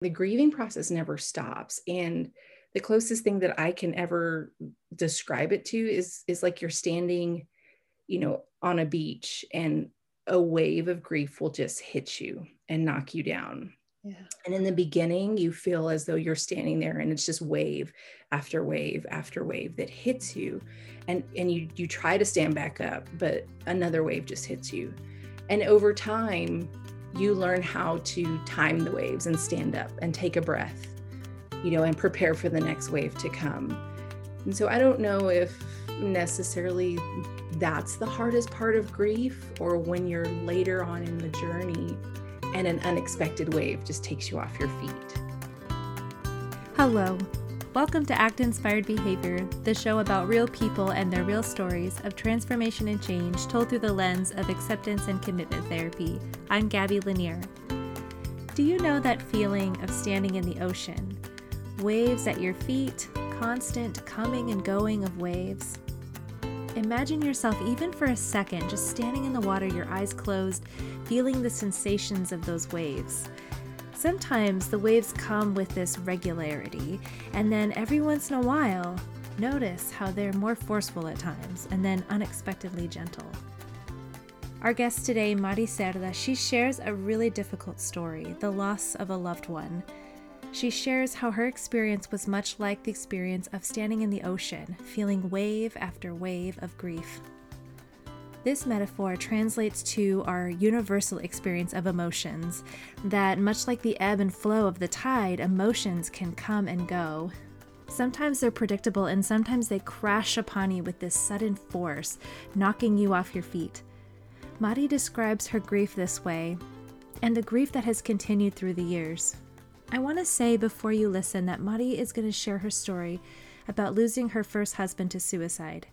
the grieving process never stops. And the closest thing that I can ever describe it to is is like you're standing, you know, on a beach and a wave of grief will just hit you and knock you down. Yeah. And in the beginning, you feel as though you're standing there and it's just wave after wave after wave that hits you. And and you you try to stand back up, but another wave just hits you. And over time, you learn how to time the waves and stand up and take a breath, you know, and prepare for the next wave to come. And so I don't know if necessarily that's the hardest part of grief or when you're later on in the journey and an unexpected wave just takes you off your feet. Hello. Welcome to Act Inspired Behavior, the show about real people and their real stories of transformation and change told through the lens of acceptance and commitment therapy. I'm Gabby Lanier. Do you know that feeling of standing in the ocean? Waves at your feet, constant coming and going of waves. Imagine yourself, even for a second, just standing in the water, your eyes closed, feeling the sensations of those waves. Sometimes the waves come with this regularity, and then every once in a while, notice how they're more forceful at times and then unexpectedly gentle. Our guest today, Mari Cerda, she shares a really difficult story the loss of a loved one. She shares how her experience was much like the experience of standing in the ocean, feeling wave after wave of grief. This metaphor translates to our universal experience of emotions, that much like the ebb and flow of the tide, emotions can come and go. Sometimes they're predictable and sometimes they crash upon you with this sudden force, knocking you off your feet. Mari describes her grief this way, and the grief that has continued through the years. I want to say before you listen that Mari is going to share her story about losing her first husband to suicide.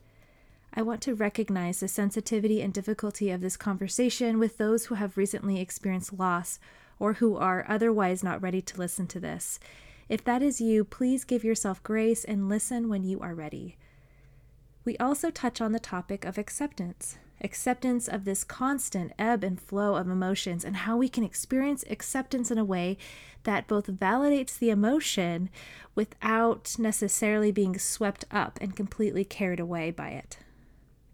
I want to recognize the sensitivity and difficulty of this conversation with those who have recently experienced loss or who are otherwise not ready to listen to this. If that is you, please give yourself grace and listen when you are ready. We also touch on the topic of acceptance acceptance of this constant ebb and flow of emotions, and how we can experience acceptance in a way that both validates the emotion without necessarily being swept up and completely carried away by it.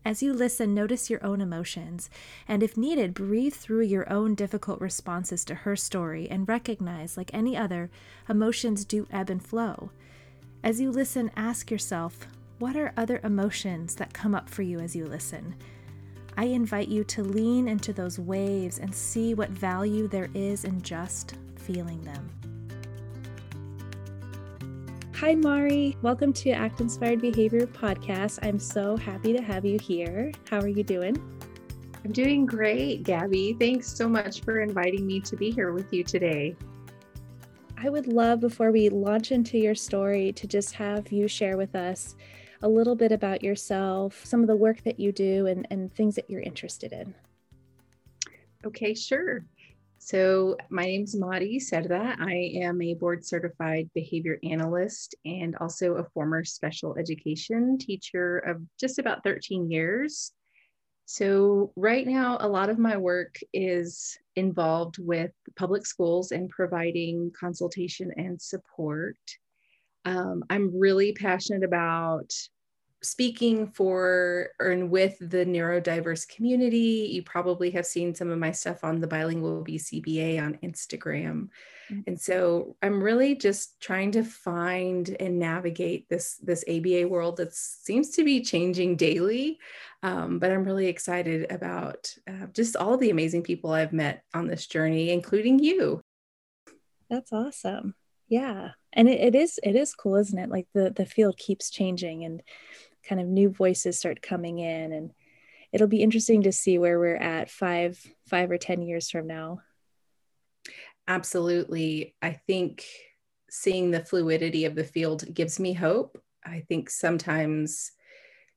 As you listen, notice your own emotions, and if needed, breathe through your own difficult responses to her story and recognize, like any other, emotions do ebb and flow. As you listen, ask yourself, what are other emotions that come up for you as you listen? I invite you to lean into those waves and see what value there is in just feeling them. Hi, Mari. Welcome to Act Inspired Behavior Podcast. I'm so happy to have you here. How are you doing? I'm doing great, Gabby. Thanks so much for inviting me to be here with you today. I would love, before we launch into your story, to just have you share with us a little bit about yourself, some of the work that you do, and, and things that you're interested in. Okay, sure. So, my name is Mari Cerda. I am a board certified behavior analyst and also a former special education teacher of just about 13 years. So, right now, a lot of my work is involved with public schools and providing consultation and support. Um, I'm really passionate about speaking for and with the neurodiverse community. You probably have seen some of my stuff on the bilingual BCBA on Instagram. Mm-hmm. And so I'm really just trying to find and navigate this this ABA world that seems to be changing daily. Um, but I'm really excited about uh, just all of the amazing people I've met on this journey, including you. That's awesome. Yeah. And it, it is it is cool, isn't it? Like the the field keeps changing and kind of new voices start coming in and it'll be interesting to see where we're at five five or ten years from now. Absolutely. I think seeing the fluidity of the field gives me hope. I think sometimes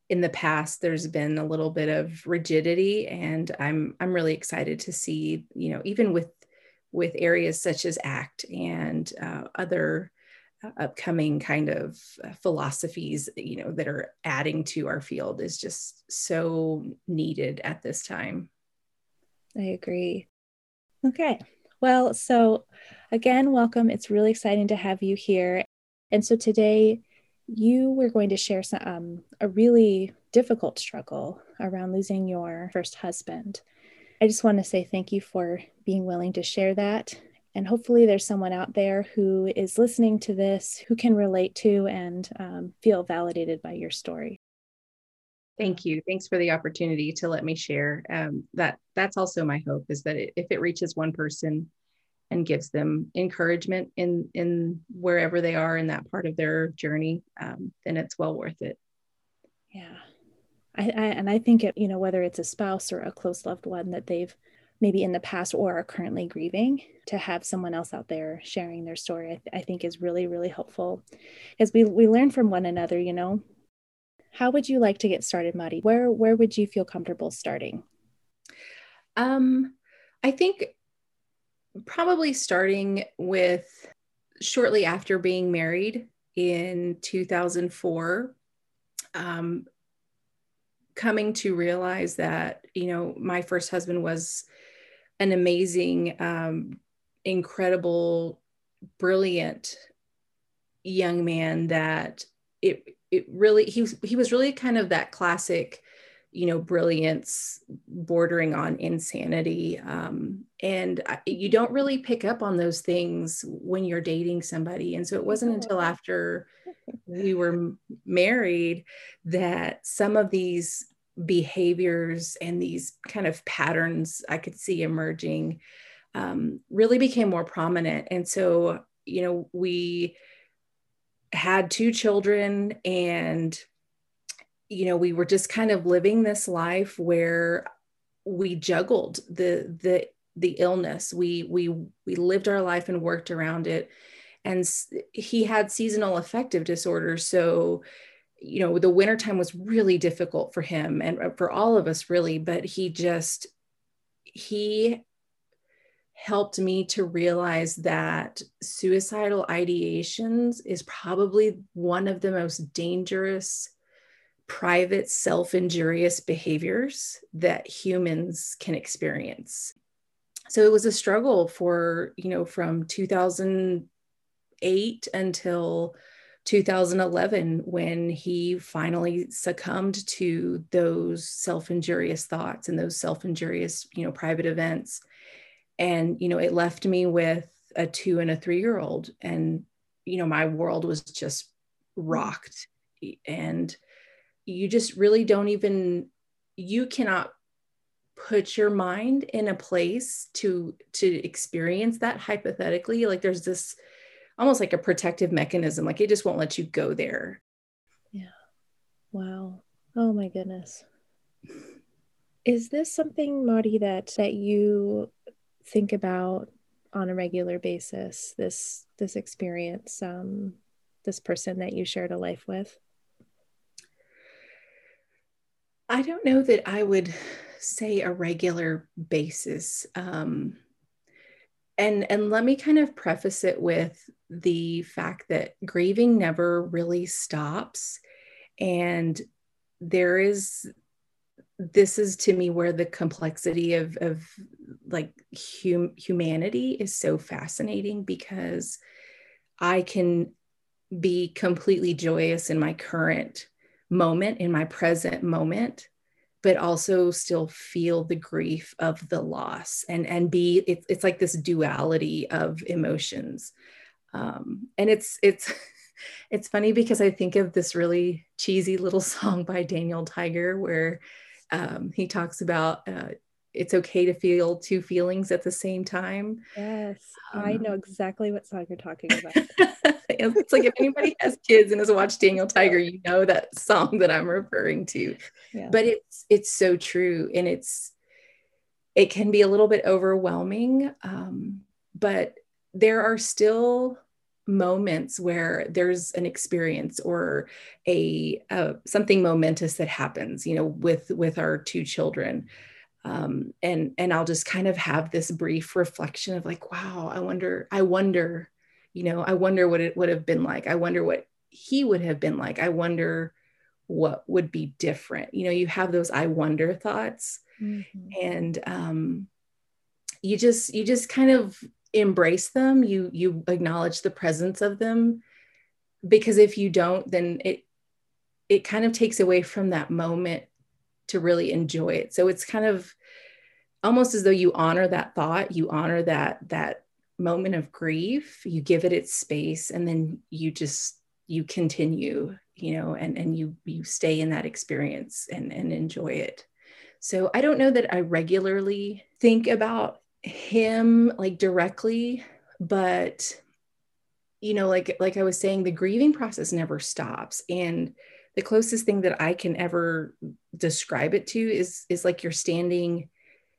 in the past there's been a little bit of rigidity and i'm i'm really excited to see you know even with with areas such as act and uh, other upcoming kind of uh, philosophies you know that are adding to our field is just so needed at this time i agree okay well so again, welcome. It's really exciting to have you here. And so today, you were going to share some, um, a really difficult struggle around losing your first husband. I just want to say thank you for being willing to share that. And hopefully, there's someone out there who is listening to this who can relate to and um, feel validated by your story. Thank you. Thanks for the opportunity to let me share. Um, that that's also my hope is that it, if it reaches one person and gives them encouragement in in wherever they are in that part of their journey, um, then it's well worth it. Yeah, I, I and I think it. You know, whether it's a spouse or a close loved one that they've maybe in the past or are currently grieving to have someone else out there sharing their story I, th- I, think is really really helpful. As we we learn from one another you know? How would you like to get started Mari? where where would you feel comfortable starting? Um i think probably starting with shortly after being married in 2004 um, coming to realize that you know my first husband was an amazing, um, incredible, brilliant young man that it it really he was he was really kind of that classic you know brilliance bordering on insanity. Um, and I, you don't really pick up on those things when you're dating somebody. And so it wasn't until after we were married that some of these behaviors and these kind of patterns I could see emerging um, really became more prominent. And so, you know, we had two children and you know we were just kind of living this life where we juggled the the the illness. We we we lived our life and worked around it. And he had seasonal affective disorder so you know the wintertime was really difficult for him and uh, for all of us really but he just he helped me to realize that suicidal ideations is probably one of the most dangerous private self-injurious behaviors that humans can experience. So it was a struggle for you know from 2008 until 2011 when he finally succumbed to those self-injurious thoughts and those self-injurious you know private events. And you know it left me with a 2 and a 3 year old and you know my world was just rocked. And you just really don't even you cannot put your mind in a place to to experience that hypothetically. Like there's this almost like a protective mechanism. Like it just won't let you go there. Yeah. Wow. Oh my goodness. Is this something, Mari, that that you think about on a regular basis? This this experience, um, this person that you shared a life with. I don't know that I would say a regular basis. Um, and and let me kind of preface it with the fact that grieving never really stops. And there is this is to me where the complexity of of like hum, humanity is so fascinating because i can be completely joyous in my current moment in my present moment but also still feel the grief of the loss and and be it's, it's like this duality of emotions. Um, and it's it's it's funny because i think of this really cheesy little song by daniel tiger where um, he talks about uh, it's okay to feel two feelings at the same time. Yes, um, I know exactly what song you're talking about. it's like if anybody has kids and has watched Daniel Tiger, you know that song that I'm referring to. Yeah. But it's it's so true, and it's it can be a little bit overwhelming, um, but there are still moments where there's an experience or a uh, something momentous that happens you know with with our two children um, and and I'll just kind of have this brief reflection of like, wow, I wonder, I wonder, you know, I wonder what it would have been like. I wonder what he would have been like. I wonder what would be different. You know, you have those I wonder thoughts, mm-hmm. and um, you just you just kind of embrace them you you acknowledge the presence of them because if you don't then it it kind of takes away from that moment to really enjoy it. So it's kind of almost as though you honor that thought you honor that that moment of grief you give it its space and then you just you continue you know and and you you stay in that experience and and enjoy it. So i don't know that i regularly think about him like directly but you know like like i was saying the grieving process never stops. And the closest thing that i can ever describe it to is is like you're standing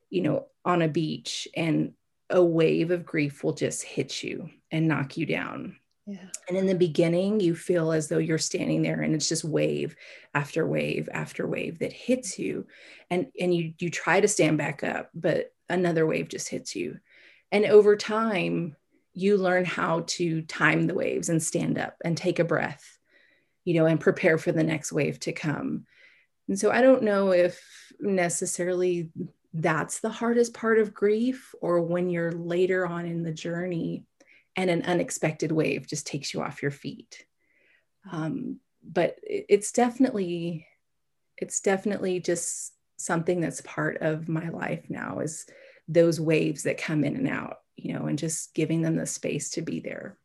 you know on a beach and a wave of grief will just hit you and knock you down yeah. And in the beginning, you feel as though you're standing there and it's just wave after wave after wave that hits you. And, and you, you try to stand back up, but another wave just hits you. And over time, you learn how to time the waves and stand up and take a breath, you know, and prepare for the next wave to come. And so I don't know if necessarily that's the hardest part of grief or when you're later on in the journey and an unexpected wave just takes you off your feet. Um, but it's definitely, it's definitely just something that's part of my life now is those waves that come in and out, you know, and just giving them the space to be there.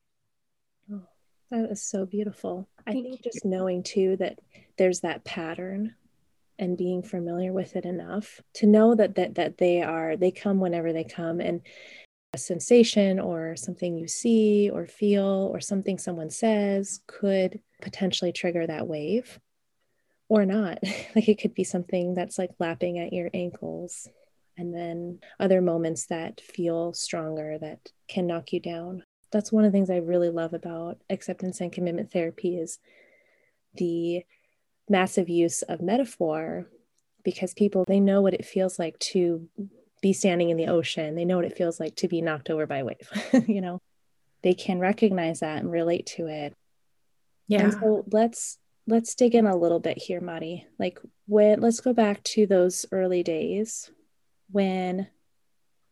That is so beautiful. I think just knowing too that there's that pattern and being familiar with it enough to know that that that they are they come whenever they come and a sensation or something you see or feel or something someone says could potentially trigger that wave or not. like it could be something that's like lapping at your ankles and then other moments that feel stronger that can knock you down. That's one of the things I really love about acceptance and commitment therapy is the massive use of metaphor because people they know what it feels like to be standing in the ocean. They know what it feels like to be knocked over by a wave. you know, they can recognize that and relate to it. Yeah. And so let's let's dig in a little bit here, Mari. Like when let's go back to those early days when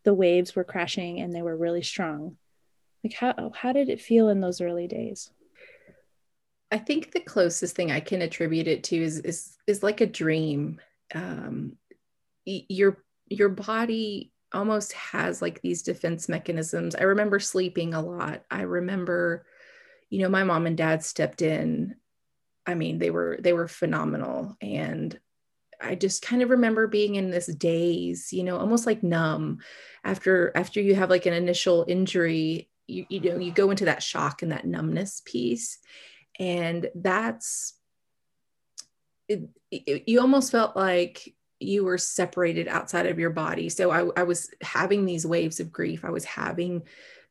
the waves were crashing and they were really strong. Like how how did it feel in those early days? I think the closest thing I can attribute it to is is is like a dream. Um, you're your body almost has like these defense mechanisms. I remember sleeping a lot. I remember, you know, my mom and dad stepped in. I mean, they were they were phenomenal and I just kind of remember being in this daze, you know, almost like numb after after you have like an initial injury, you you know, you go into that shock and that numbness piece and that's it, it, you almost felt like you were separated outside of your body. So I, I was having these waves of grief. I was having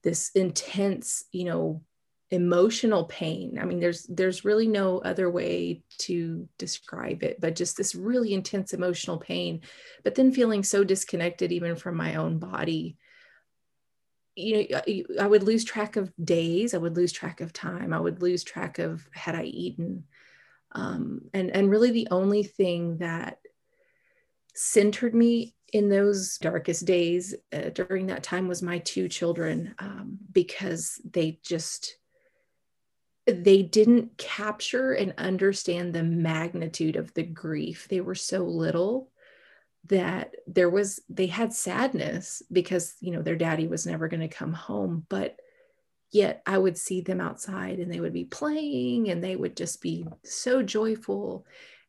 this intense, you know, emotional pain. I mean, there's there's really no other way to describe it, but just this really intense emotional pain. But then feeling so disconnected even from my own body. You know, I would lose track of days. I would lose track of time. I would lose track of had I eaten. Um, and and really the only thing that centered me in those darkest days uh, during that time was my two children um, because they just they didn't capture and understand the magnitude of the grief they were so little that there was they had sadness because you know their daddy was never going to come home but yet i would see them outside and they would be playing and they would just be so joyful.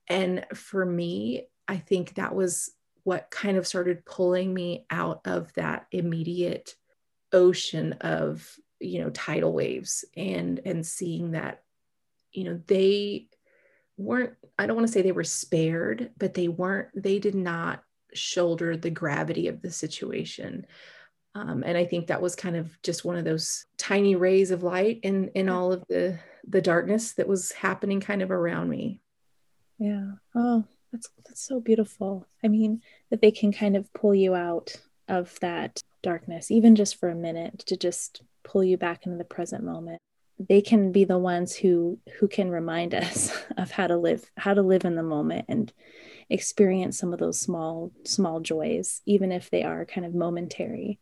And for me I think that was what kind of started pulling me out of that immediate ocean of you know tidal waves and and seeing that you know they weren't i don't want to say they were spared but they weren't they did not shoulder the gravity of the situation um, and i think that was kind of just one of those tiny rays of light in in all of the the darkness that was happening kind of around me yeah oh that's that's so beautiful. I mean, that they can kind of pull you out of that darkness, even just for a minute, to just pull you back into the present moment. They can be the ones who who can remind us of how to live, how to live in the moment and experience some of those small small joys, even if they are kind of momentary.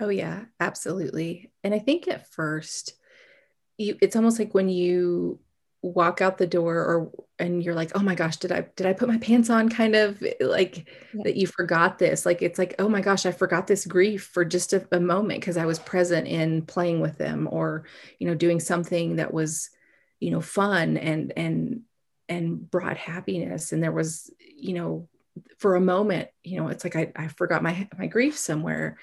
Oh, yeah, absolutely. And I think at first, you, it's almost like when you walk out the door or and you're like oh my gosh did i did i put my pants on? kind of like yeah. that you forgot this. Like it's like oh my gosh i forgot this grief for just a, a moment because i was present in playing with them or you know doing something that was you know fun and and and brought happiness. And there was you know for a moment you know it's like i, I forgot my my grief somewhere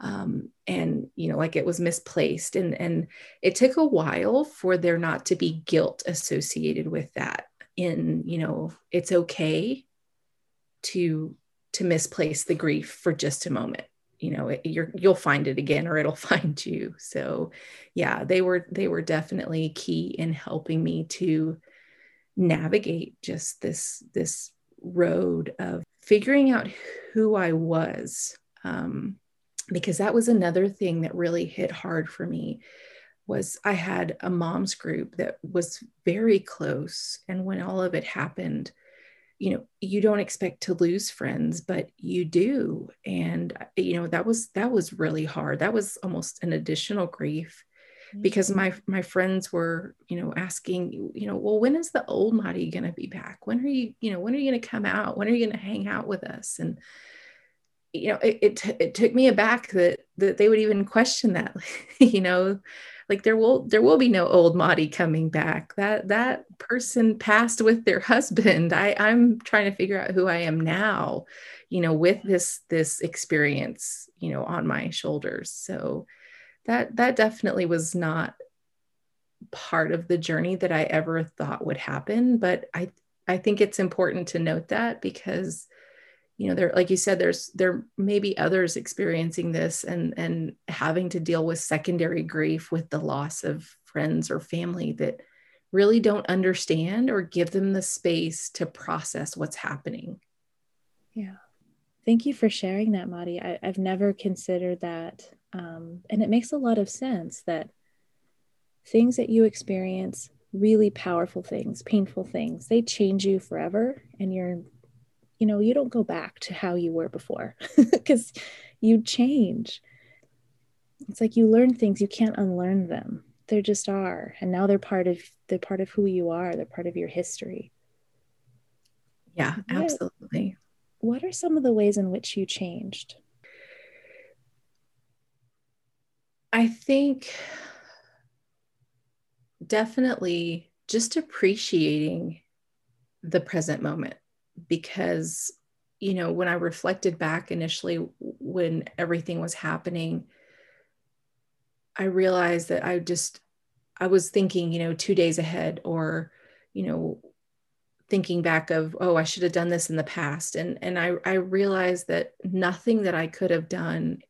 um, and you know like it was misplaced and and it took a while for there not to be guilt associated with that in you know it's okay to to misplace the grief for just a moment. You know it, you're you'll find it again or it'll find you. So yeah they were they were definitely key in helping me to navigate just this this road of figuring out who i was um, because that was another thing that really hit hard for me was I had a mom's group that was very close and when all of it happened you know you don't expect to lose friends but you do. And you know that was that was really hard. That was almost an additional grief mm-hmm. because my my friends were you know asking you know well when is the old Mari going to be back? When are you you know when are you going to come out? When are you going to hang out with us? And you know it, it, it took me aback that that they would even question that you know like there will there will be no old Mari coming back. That that person passed with their husband. I i'm trying to figure out who i am now you know with this this experience you know on my shoulders. So that that definitely was not part of the journey that i ever thought would happen but i i think it's important to note that because you know there like you said there's there may be others experiencing this and and having to deal with secondary grief with the loss of friends or family that really don't understand or give them the space to process what's happening yeah thank you for sharing that Mari. I, have never considered that um, and it makes a lot of sense that things that you experience really powerful things painful things they change you forever and you're you know you don't go back to how you were before because you change. It's like you learn things you can't unlearn them. They just are and now they're part of they're part of who you are they're part of your history. Yeah what, absolutely. What are some of the ways in which you changed? I think definitely just appreciating the present moment because you know when i reflected back initially when everything was happening i realized that i just i was thinking you know 2 days ahead or you know thinking back of oh i should have done this in the past. And and i i realized that nothing that i could have done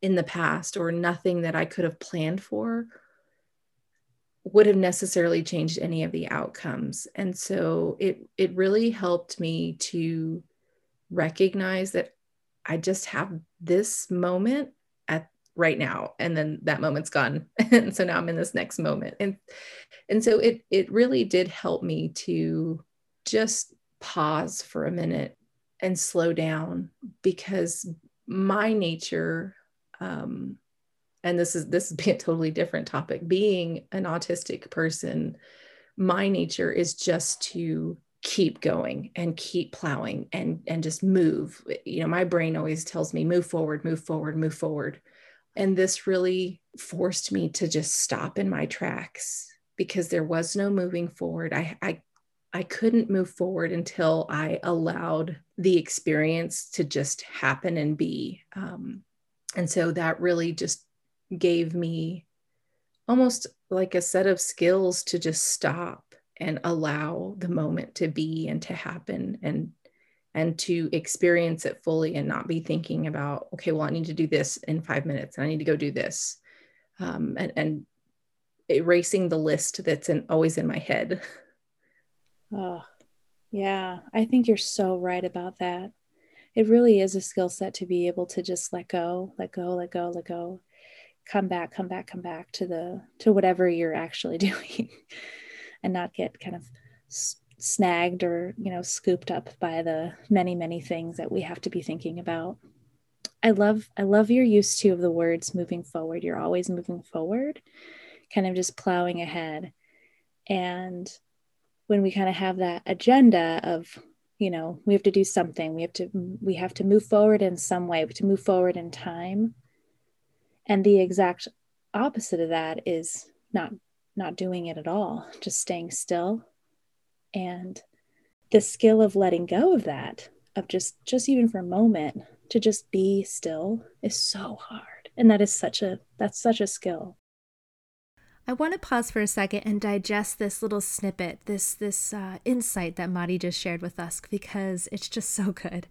in the past or nothing that i could have planned for would have necessarily changed any of the outcomes. And so it it really helped me to recognize that i just have this moment at right now and then that moment's gone. And so now i'm in this next moment. And and so it it really did help me to just pause for a minute and slow down because my nature um, and this is this be a totally different topic. Being an autistic person my nature is just to keep going and keep plowing and and just move. You know my brain always tells me move forward move forward move forward. And this really forced me to just stop in my tracks because there was no moving forward. I i I couldn't move forward until I allowed the experience to just happen and be. Um, and so that really just gave me almost like a set of skills to just stop and allow the moment to be and to happen and and to experience it fully and not be thinking about okay well i need to do this in five minutes and i need to go do this. Um, and, and erasing the list that's in, always in my head. Oh yeah i think you're so right about that. It really is a skill set to be able to just let go let go let go let go come back come back come back to the to whatever you're actually doing and not get kind of snagged or you know scooped up by the many many things that we have to be thinking about I love I love your use too of the words moving forward. You're always moving forward, kind of just plowing ahead. And when we kind of have that agenda of, you know, we have to do something, we have to we have to move forward in some way, to move forward in time. And the exact opposite of that is not not doing it at all, just staying still. And the skill of letting go of that, of just just even for a moment, to just be still is so hard. And that is such a that's such a skill. I want to pause for a second and digest this little snippet, this this uh, insight that Mari just shared with us because it's just so good.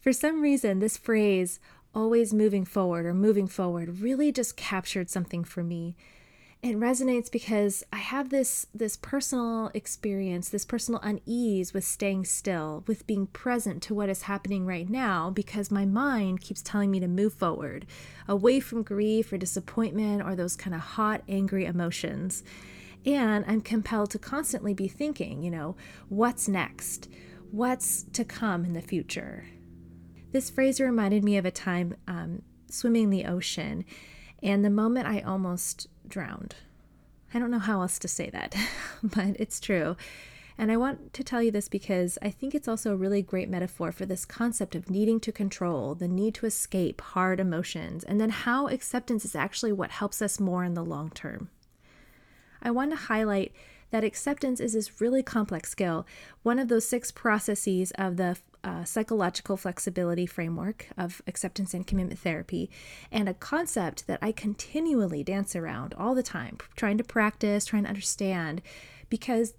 For some reason, this phrase "always moving forward" or "moving forward" really just captured something for me it resonates because I have this this personal experience, this personal unease with staying still, with being present to what is happening right now because my mind keeps telling me to move forward, away from grief or disappointment or those kind of hot, angry emotions. And I'm compelled to constantly be thinking, you know, what's next? What's to come in the future? This phrase reminded me of a time um, swimming the ocean and the moment I almost drowned. I don't know how else to say that, but it's true. And I want to tell you this because I think it's also a really great metaphor for this concept of needing to control, the need to escape hard emotions, and then how acceptance is actually what helps us more in the long term. I want to highlight that acceptance is this really complex skill, one of those six processes of the uh, psychological flexibility framework of acceptance and commitment therapy, and a concept that I continually dance around all the time, trying to practice, trying to understand, because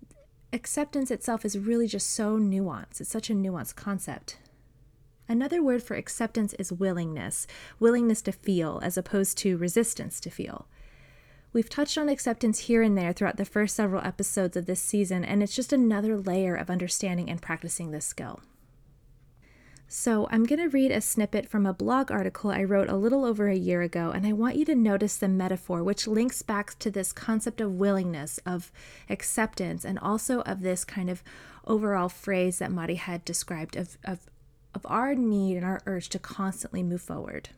acceptance itself is really just so nuanced. It's such a nuanced concept. Another word for acceptance is willingness, willingness to feel as opposed to resistance to feel. We've touched on acceptance here and there throughout the first several episodes of this season, and it's just another layer of understanding and practicing this skill. So, I'm going to read a snippet from a blog article I wrote a little over a year ago, and I want you to notice the metaphor, which links back to this concept of willingness, of acceptance, and also of this kind of overall phrase that Mari had described of, of, of our need and our urge to constantly move forward.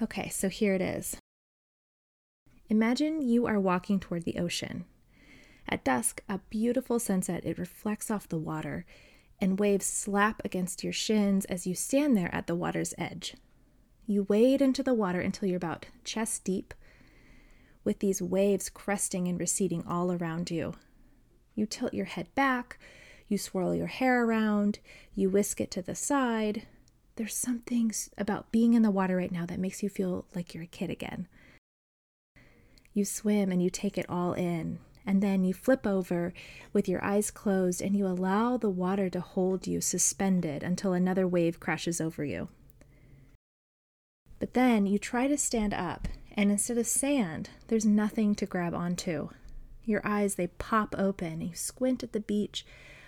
Okay, so here it is. Imagine you are walking toward the ocean. At dusk, a beautiful sunset, it reflects off the water and waves slap against your shins as you stand there at the water's edge. You wade into the water until you're about chest deep, with these waves cresting and receding all around you. You tilt your head back, you swirl your hair around, you whisk it to the side. There's something about being in the water right now that makes you feel like you're a kid again. You swim and you take it all in, and then you flip over with your eyes closed and you allow the water to hold you suspended until another wave crashes over you. But then you try to stand up, and instead of sand, there's nothing to grab onto. Your eyes, they pop open, you squint at the beach,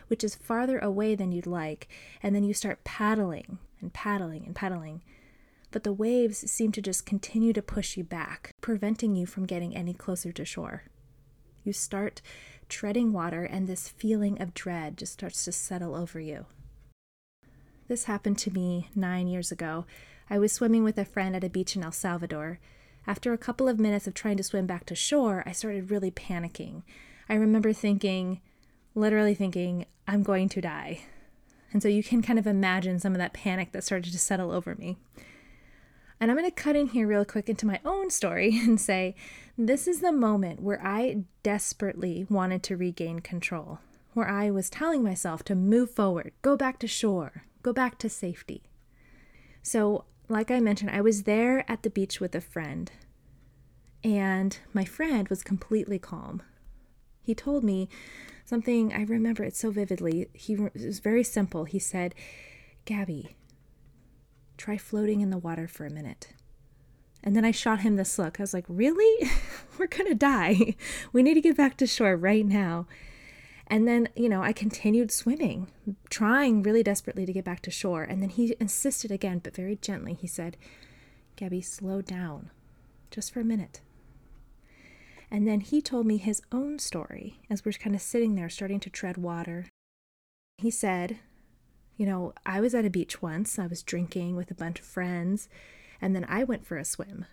which is farther away than you'd like, and then you start paddling and paddling and paddling. But the waves seem to just continue to push you back, preventing you from getting any closer to shore. You start treading water, and this feeling of dread just starts to settle over you. This happened to me nine years ago. I was swimming with a friend at a beach in El Salvador. After a couple of minutes of trying to swim back to shore, I started really panicking. I remember thinking, literally thinking, I'm going to die. And so you can kind of imagine some of that panic that started to settle over me. And I'm going to cut in here real quick into my own story and say this is the moment where I desperately wanted to regain control, where I was telling myself to move forward, go back to shore, go back to safety. So, like I mentioned, I was there at the beach with a friend, and my friend was completely calm. He told me something, I remember it so vividly. He it was very simple. He said, Gabby, Try floating in the water for a minute. And then I shot him this look. I was like, Really? We're going to die. We need to get back to shore right now. And then, you know, I continued swimming, trying really desperately to get back to shore. And then he insisted again, but very gently. He said, Gabby, slow down just for a minute. And then he told me his own story as we're kind of sitting there starting to tread water. He said, You know, I was at a beach once, I was drinking with a bunch of friends, and then I went for a swim.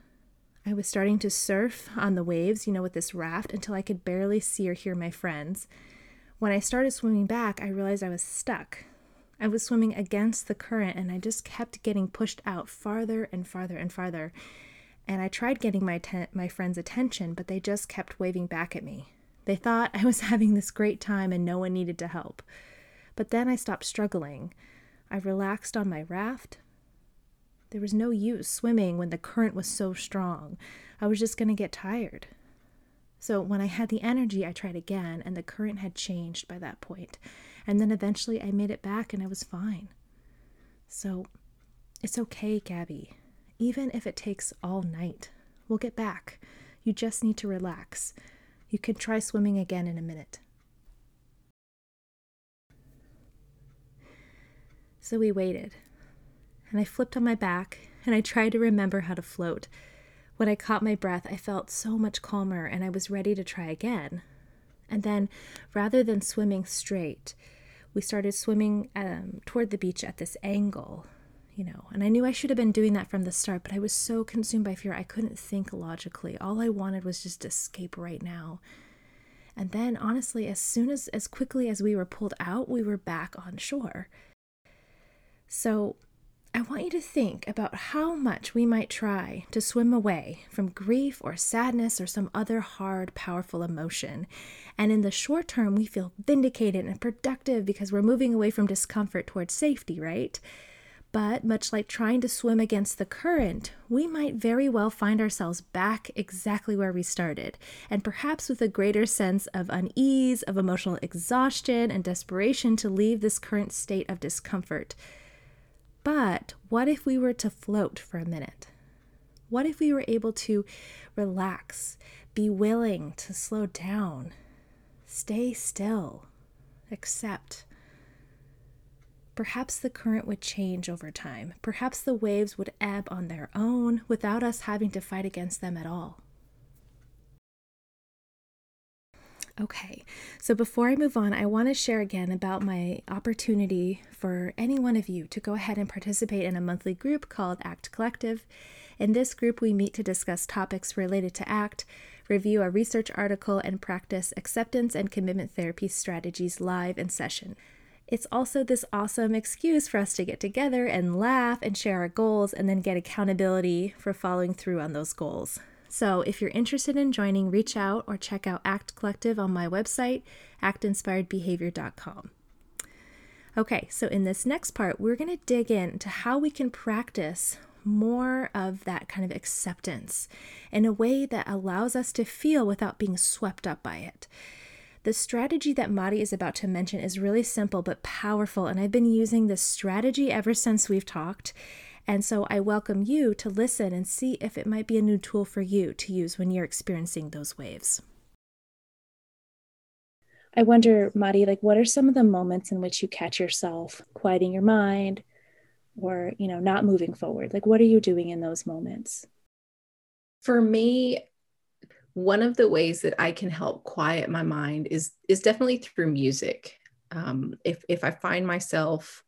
I was starting to surf on the waves, you know, with this raft until I could barely see or hear my friends. When I started swimming back, I realized I was stuck. I was swimming against the current and I just kept getting pushed out farther and farther and farther. And I tried getting my ten- my friends' attention, but they just kept waving back at me. They thought I was having this great time and no one needed to help. But then I stopped struggling. I relaxed on my raft. There was no use swimming when the current was so strong. I was just going to get tired. So when I had the energy, I tried again, and the current had changed by that point. And then eventually I made it back and I was fine. So it's okay, Gabby. Even if it takes all night, we'll get back. You just need to relax. You can try swimming again in a minute. So we waited, and I flipped on my back and I tried to remember how to float. When I caught my breath, I felt so much calmer and I was ready to try again. And then, rather than swimming straight, we started swimming um, toward the beach at this angle, you know. And I knew I should have been doing that from the start, but I was so consumed by fear I couldn't think logically. All I wanted was just escape right now. And then, honestly, as soon as, as quickly as we were pulled out, we were back on shore. So, I want you to think about how much we might try to swim away from grief or sadness or some other hard, powerful emotion. And in the short term, we feel vindicated and productive because we're moving away from discomfort towards safety, right? But much like trying to swim against the current, we might very well find ourselves back exactly where we started, and perhaps with a greater sense of unease, of emotional exhaustion, and desperation to leave this current state of discomfort. But what if we were to float for a minute? What if we were able to relax, be willing to slow down, stay still, accept? Perhaps the current would change over time. Perhaps the waves would ebb on their own without us having to fight against them at all. Okay, so before I move on, I want to share again about my opportunity for any one of you to go ahead and participate in a monthly group called ACT Collective. In this group, we meet to discuss topics related to ACT, review a research article, and practice acceptance and commitment therapy strategies live in session. It's also this awesome excuse for us to get together and laugh and share our goals and then get accountability for following through on those goals. So if you're interested in joining, reach out or check out ACT Collective on my website, actinspiredbehavior.com. Okay, so in this next part, we're going to dig into how we can practice more of that kind of acceptance in a way that allows us to feel without being swept up by it. The strategy that Mari is about to mention is really simple but powerful, and I've been using this strategy ever since we've talked. And so I welcome you to listen and see if it might be a new tool for you to use when you're experiencing those waves. I wonder, Mari, like what are some of the moments in which you catch yourself quieting your mind or, you know, not moving forward? Like what are you doing in those moments? For me, one of the ways that I can help quiet my mind is is definitely through music. Um, if if I find myself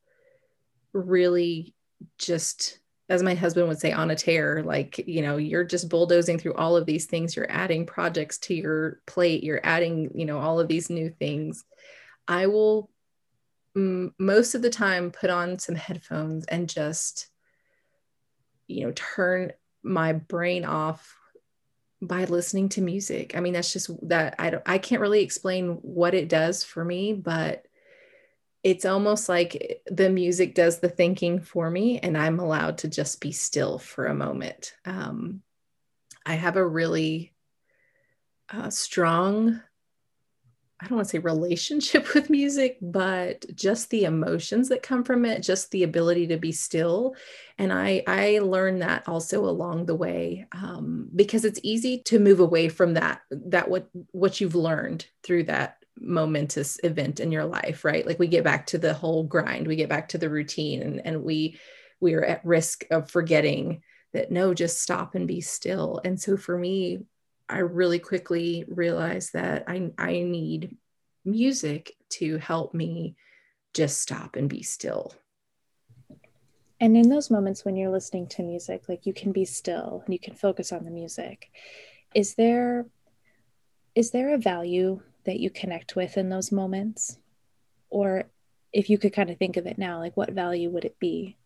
really just as my husband would say on a tear like you know you're just bulldozing through all of these things. You're adding projects to your plate. You're adding you know all of these new things. I will m- most of the time put on some headphones and just you know turn my brain off by listening to music. I mean that's just that i don't i can't really explain what it does for me but it's almost like the music does the thinking for me and i'm allowed to just be still for a moment. Um, i have a really uh, strong i don't want to say relationship with music but just the emotions that come from it just the ability to be still. And i i learned that also along the way um, because it's easy to move away from that that what what you've learned through that momentous event in your life right like we get back to the whole grind we get back to the routine and, and we we are at risk of forgetting that no just stop and be still and so for me i really quickly realized that i i need music to help me just stop and be still And in those moments when you're listening to music, like you can be still and you can focus on the music. Is there is there a value that you connect with in those moments? Or if you could kind of think of it now, like what value would it be?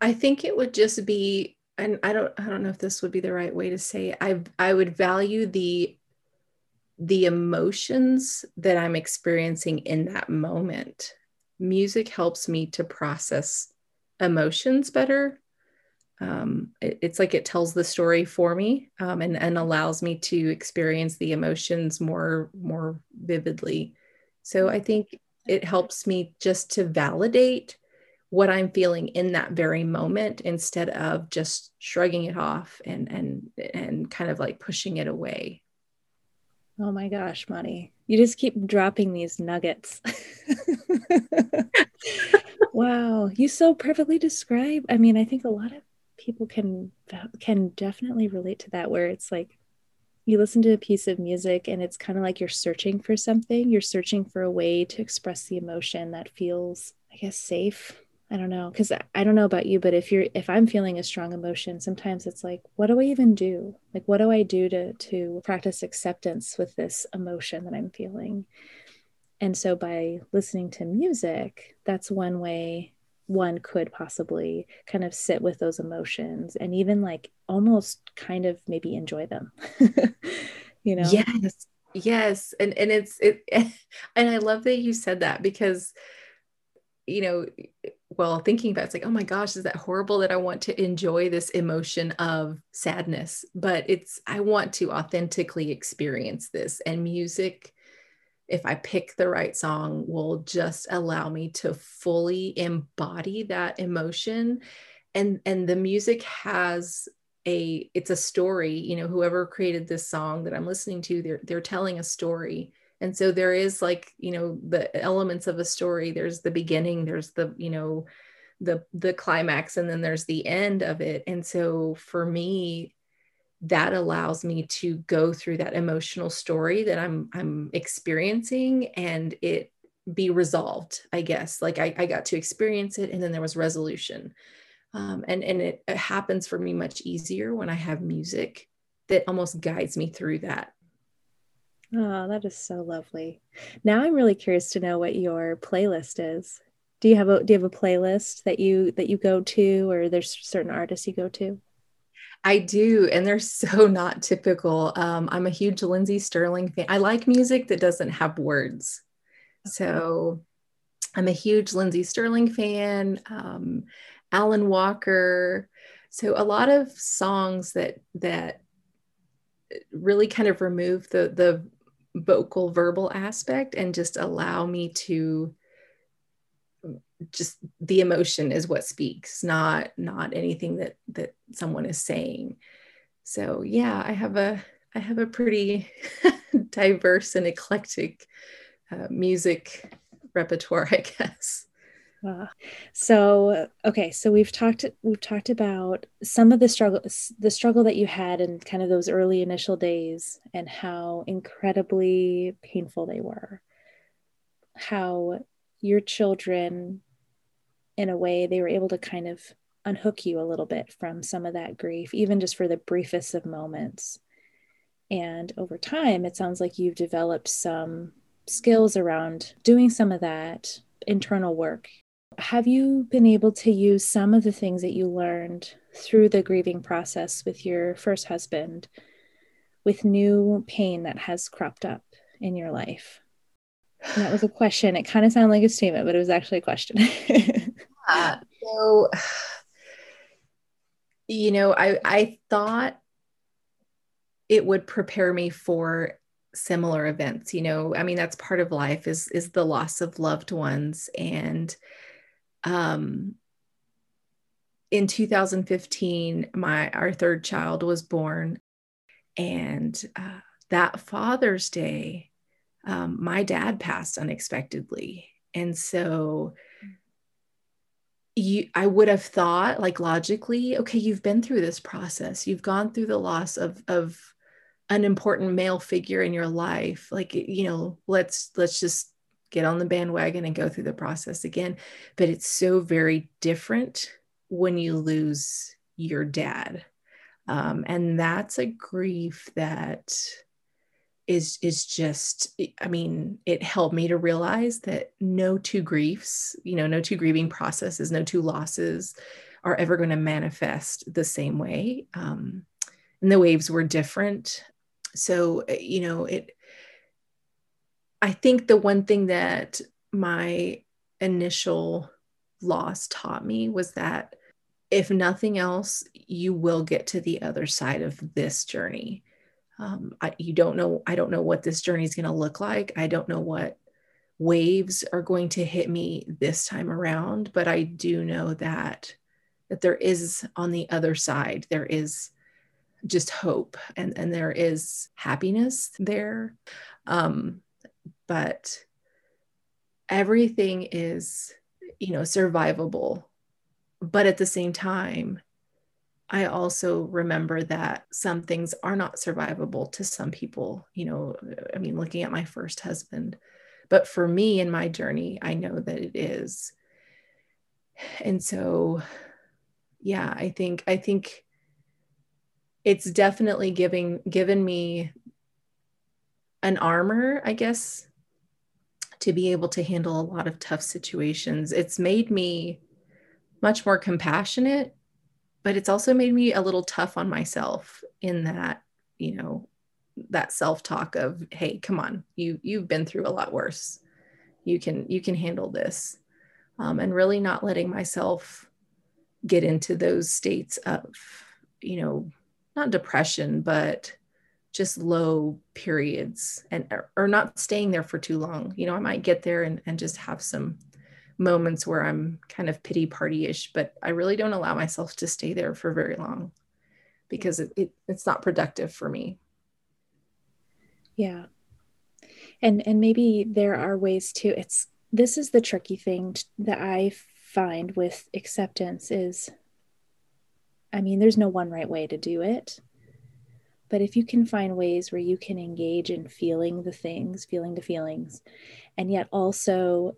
I think it would just be and I don't I don't know if this would be the right way to say it. I I would value the the emotions that I'm experiencing in that moment. Music helps me to process emotions better. Um, it, it's like it tells the story for me um, and, and allows me to experience the emotions more more vividly. So I think it helps me just to validate what I'm feeling in that very moment instead of just shrugging it off and and and kind of like pushing it away. Oh my gosh, Monty. You just keep dropping these nuggets. wow, you so perfectly describe. I mean, I think a lot of people can can definitely relate to that where it's like you listen to a piece of music and it's kind of like you're searching for something. You're searching for a way to express the emotion that feels, I guess, safe I don't know because I don't know about you, but if you're if I'm feeling a strong emotion, sometimes it's like, what do I even do? Like, what do I do to to practice acceptance with this emotion that I'm feeling? And so by listening to music, that's one way one could possibly kind of sit with those emotions and even like almost kind of maybe enjoy them. you know? Yes. Yes. And and it's it and I love that you said that because you know well thinking about it, it's like oh my gosh is that horrible that i want to enjoy this emotion of sadness but it's i want to authentically experience this and music if i pick the right song will just allow me to fully embody that emotion. And and the music has a it's a story you know whoever created this song that i'm listening to they're they're telling a story. And so there is like you know the elements of a story. There's the beginning there's the you know the the climax and then there's the end of it. And so for me that allows me to go through that emotional story that i'm i'm experiencing and it be resolved i guess like i, I got to experience it and then there was resolution um, and and it, it happens for me much easier when i have music that almost guides me through that Oh, that is so lovely. Now I'm really curious to know what your playlist is. Do you have a do you have a playlist that you that you go to or there's certain artists you go to? I do, and they're so not typical. Um, I'm a huge Lindsey Stirling fan. I like music that doesn't have words. So I'm a huge Lindsey Stirling fan, um, Alan Walker. So a lot of songs that that really kind of remove the the vocal verbal aspect and just allow me to just the emotion is what speaks not not anything that that someone is saying. So yeah i have a i have a pretty diverse and eclectic uh, music repertoire i guess. So okay, so we've talked we've talked about some of the struggle the struggle that you had in kind of those early initial days and how incredibly painful they were. How your children in a way they were able to kind of unhook you a little bit from some of that grief even just for the briefest of moments. And over time it sounds like you've developed some skills around doing some of that internal work have you been able to use some of the things that you learned through the grieving process with your first husband with new pain that has cropped up in your life? And that was a question. It kind of sounded like a statement, but it was actually a question. uh, so, you know, I I thought it would prepare me for similar events. You know, I mean, that's part of life is is the loss of loved ones. And um, in 2015, my our third child was born, and uh, that Father's Day, um, my dad passed unexpectedly, and so you i would have thought like logically okay you've been through this process you've gone through the loss of of an important male figure in your life like you know let's let's just get on the bandwagon and go through the process again. But it's so very different when you lose your dad. Um, and that's a grief that is is just i mean it helped me to realize that no two griefs you know no two grieving processes no two losses are ever going to manifest the same way um, and the waves were different. So uh, you know it i think the one thing that my initial loss taught me was that if nothing else you will get to the other side of this journey um, I, you don't know i don't know what this journey is going to look like. I don't know what waves are going to hit me this time around but i do know that that there is on the other side there is just hope and and there is happiness there. Um but everything is you know survivable. But at the same time I also remember that some things are not survivable to some people. You know, I mean, looking at my first husband, but for me in my journey, I know that it is. And so, yeah, I think, I think it's definitely giving, given me an armor, I guess, to be able to handle a lot of tough situations. It's made me much more compassionate but it's also made me a little tough on myself in that you know that self-talk of hey come on you you've been through a lot worse. You can you can handle this. Um, and really not letting myself get into those states of you know not depression but just low periods and or, not staying there for too long. You know i might get there and, and just have some moments where I'm kind of pity party ish, but I really don't allow myself to stay there for very long because it, it, it's not productive for me. Yeah. And and maybe there are ways to it's this is the tricky thing that I find with acceptance is I mean there's no one right way to do it. But if you can find ways where you can engage in feeling the things, feeling the feelings, and yet also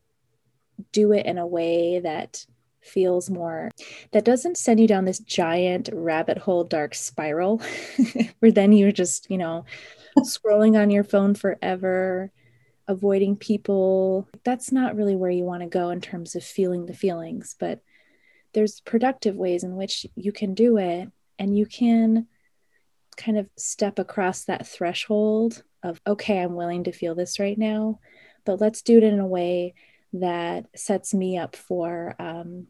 do it in a way that feels more that doesn't send you down this giant rabbit hole dark spiral where then you're just you know scrolling on your phone forever avoiding people. That's not really where you want to go in terms of feeling the feelings but there's productive ways in which you can do it and you can kind of step across that threshold of okay i'm willing to feel this right now but let's do it in a way that sets me up for um,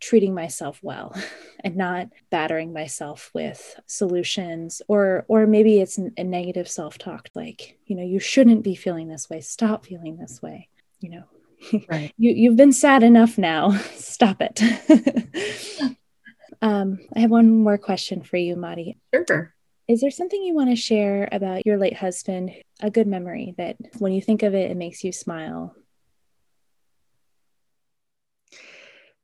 treating myself well and not battering myself with solutions or or maybe it's a negative self-talk like you know you shouldn't be feeling this way. Stop feeling this way you know. Right. You you've been sad enough now. Stop it. Um, i have one more question for you Mari. Sure. Is there something you want to share about your late husband? A good memory that when you think of it it makes you smile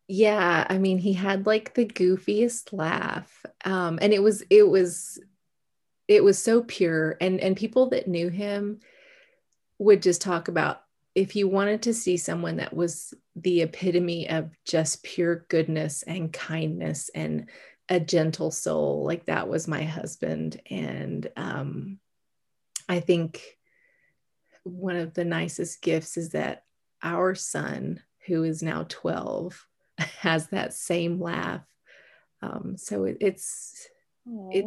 Yeah, I mean, he had like the goofiest laugh. Um, and it was it was it was so pure and and people that knew him would just talk about if you wanted to see someone that was the epitome of just pure goodness and kindness and a gentle soul, like that was my husband. And um, I think one of the nicest gifts is that our son, who is now 12, has that same laugh. Um, so it, it's, it,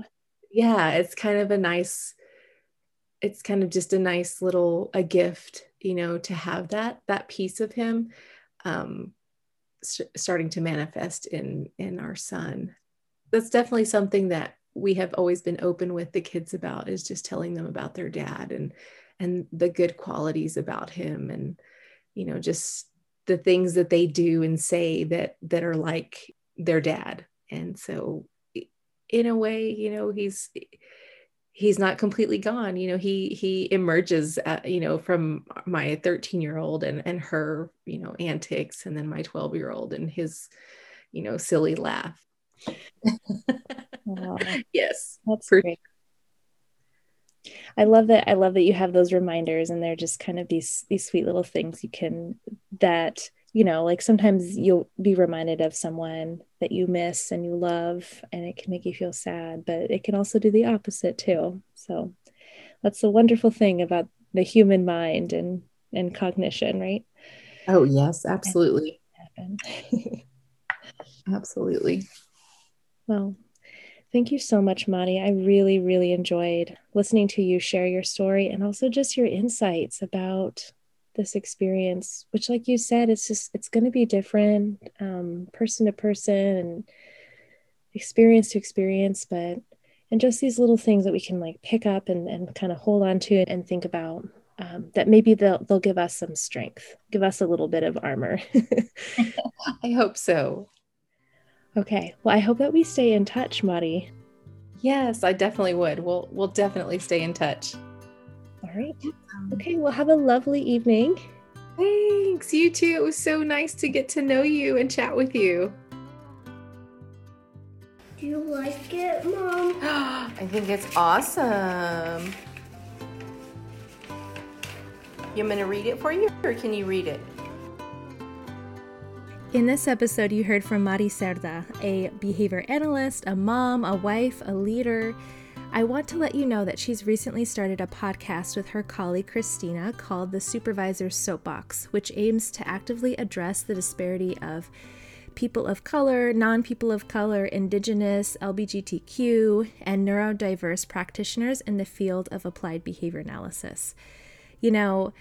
yeah, it's kind of a nice, it's kind of just a nice little a gift, you know, to have that that piece of him um, starting to manifest in in our son. That's definitely something that we have always been open with the kids about is just telling them about their dad and and the good qualities about him and you know just the things that they do and say that that are like their dad. And so in a way you know he's he's not completely gone. You know he he emerges uh, you know from my 13 year old and and her you know antics and then my 12 year old and his you know silly laugh. Wow. yes. That's for- great I love that. I love that you have those reminders, and they're just kind of these these sweet little things you can that you know, like sometimes you'll be reminded of someone that you miss and you love, and it can make you feel sad, but it can also do the opposite too. So that's the wonderful thing about the human mind and and cognition, right? Oh yes, absolutely. absolutely. Well, thank you so much, Mari. I really, really enjoyed listening to you share your story and also just your insights about this experience, which, like you said, it's just it's going to be different, um, person to person and experience to experience, but and just these little things that we can like pick up and, and kind of hold on to and think about um, that maybe they'll they'll give us some strength, give us a little bit of armor. I hope so. Okay. Well, I hope that we stay in touch, Mari. Yes, I definitely would. We'll we'll definitely stay in touch. All right. Okay. Well, have a lovely evening. Thanks. You too. It was so nice to get to know you and chat with you. Do you like it, Mom? I think it's awesome. You want me to read it for you, or can you read it? In this episode, you heard from Mari Cerda, a behavior analyst, a mom, a wife, a leader. I want to let you know that she's recently started a podcast with her colleague Christina called The Supervisor's Soapbox, which aims to actively address the disparity of people of color, non people of color, indigenous, LGBTQ, and neurodiverse practitioners in the field of applied behavior analysis you know,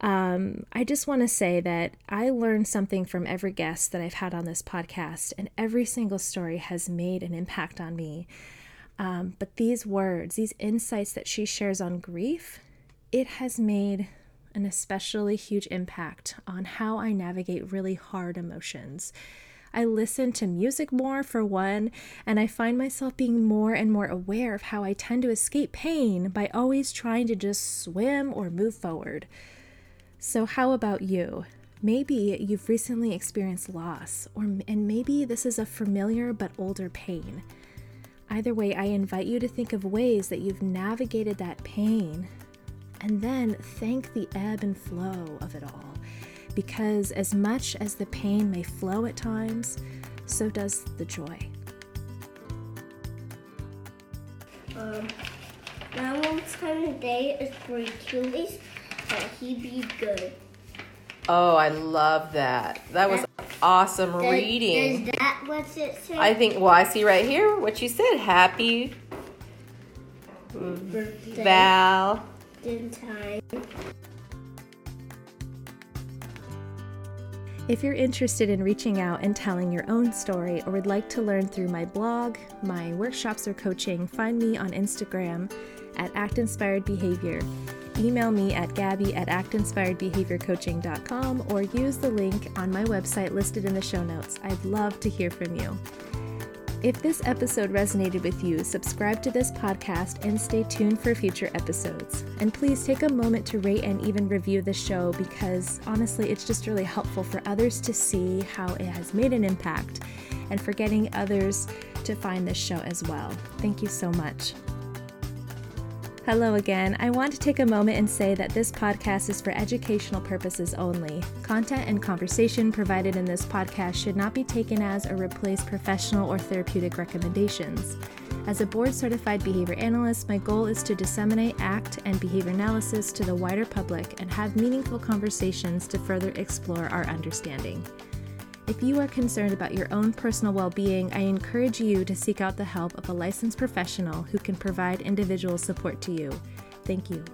um, I just want to say that I learned something from every guest that I've had on this podcast, and every single story has made an impact on me. Um, but these words, these insights that she shares on grief, it has made an especially huge impact on how I navigate really hard emotions. I listen to music more, for one, and I find myself being more and more aware of how I tend to escape pain by always trying to just swim or move forward. So, how about you? Maybe you've recently experienced loss, or and maybe this is a familiar but older pain. Either way, I invite you to think of ways that you've navigated that pain and then thank the ebb and flow of it all because as much as the pain may flow at times, so does the joy. Um, my mom's time of day is for Achilles, that he be good. Oh, I love that. That was awesome Does- reading. Is that what it says? I think, well, I see right here what you said. Happy Birthday Val. in time. If you're interested in reaching out and telling your own story or would like to learn through my blog, my workshops, or coaching, find me on Instagram at Act Inspired Behavior. Email me at gabby at actinspiredbehaviorcoaching.com or use the link on my website listed in the show notes. I'd love to hear from you. If this episode resonated with you, subscribe to this podcast and stay tuned for future episodes. And please take a moment to rate and even review the show because honestly, it's just really helpful for others to see how it has made an impact and for getting others to find this show as well. Thank you so much. Hello again. I want to take a moment and say that this podcast is for educational purposes only. Content and conversation provided in this podcast should not be taken as or replace professional or therapeutic recommendations. As a board certified behavior analyst, my goal is to disseminate ACT and behavior analysis to the wider public and have meaningful conversations to further explore our understanding. If you are concerned about your own personal well being, I encourage you to seek out the help of a licensed professional who can provide individual support to you. Thank you.